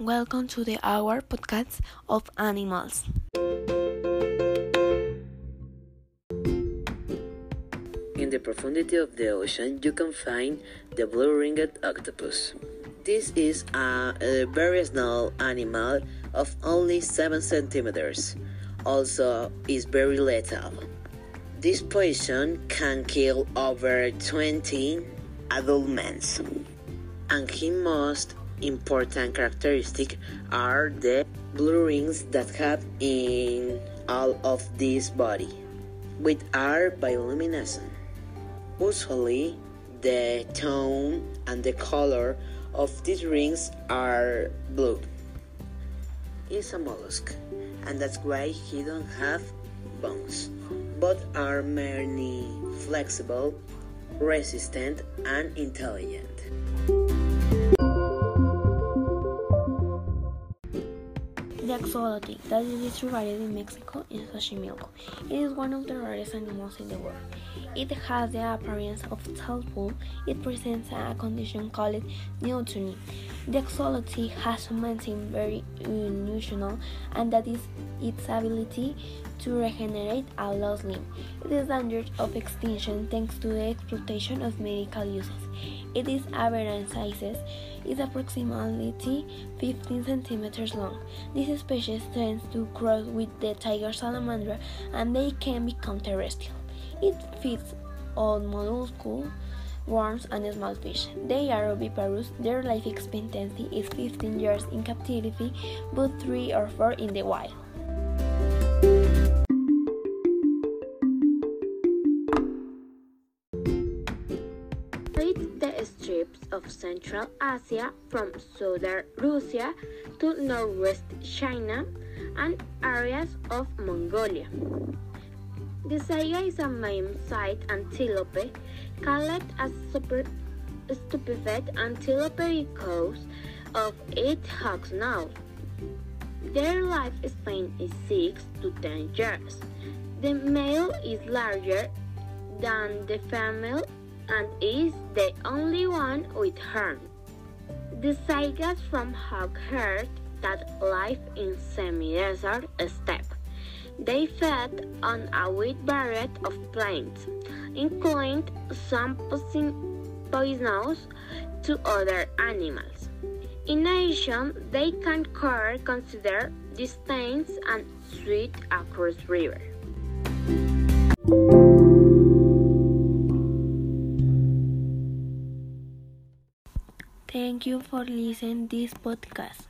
Welcome to the Hour podcast of animals. In the profundity of the ocean, you can find the blue-ringed octopus. This is a, a very small animal of only 7 centimeters. Also, is very lethal. This poison can kill over 20 adult men. And he most important characteristic are the blue rings that have in all of this body, which are bioluminescent. Usually, the tone and the color of these rings are blue. It's a mollusk, and that's why he don't have bones, but are merely flexible, resistant, and intelligent. The axolotl that is distributed in Mexico in Xochimilco. It is one of the rarest animals in the world. It has the appearance of tadpole. It presents a condition called neoteny. The axolotl has something very unusual, and that is its ability to regenerate a lost limb. It is danger of extinction thanks to the exploitation of medical uses. It is average in sizes is approximately 15 centimeters long. This species tends to cross with the tiger salamander and they can become terrestrial. It feeds on mollusks, worms, and small fish. They are oviparous. Their life expectancy is 15 years in captivity, but 3 or 4 in the wild. the steppes of Central Asia from southern Russia to northwest China and areas of Mongolia. The saiga is a medium-sized antelope called a super stupefed antelope because of its hawk's nose. Their lifespan is 6 to 10 years. The male is larger than the female and is the only one with horns. The saigas from hog herd that live in semi-desert steppe. They fed on a wide variety of plants, including some poisonous to other animals. In addition, they can consider distance and swim across river. Thank you for listening this podcast.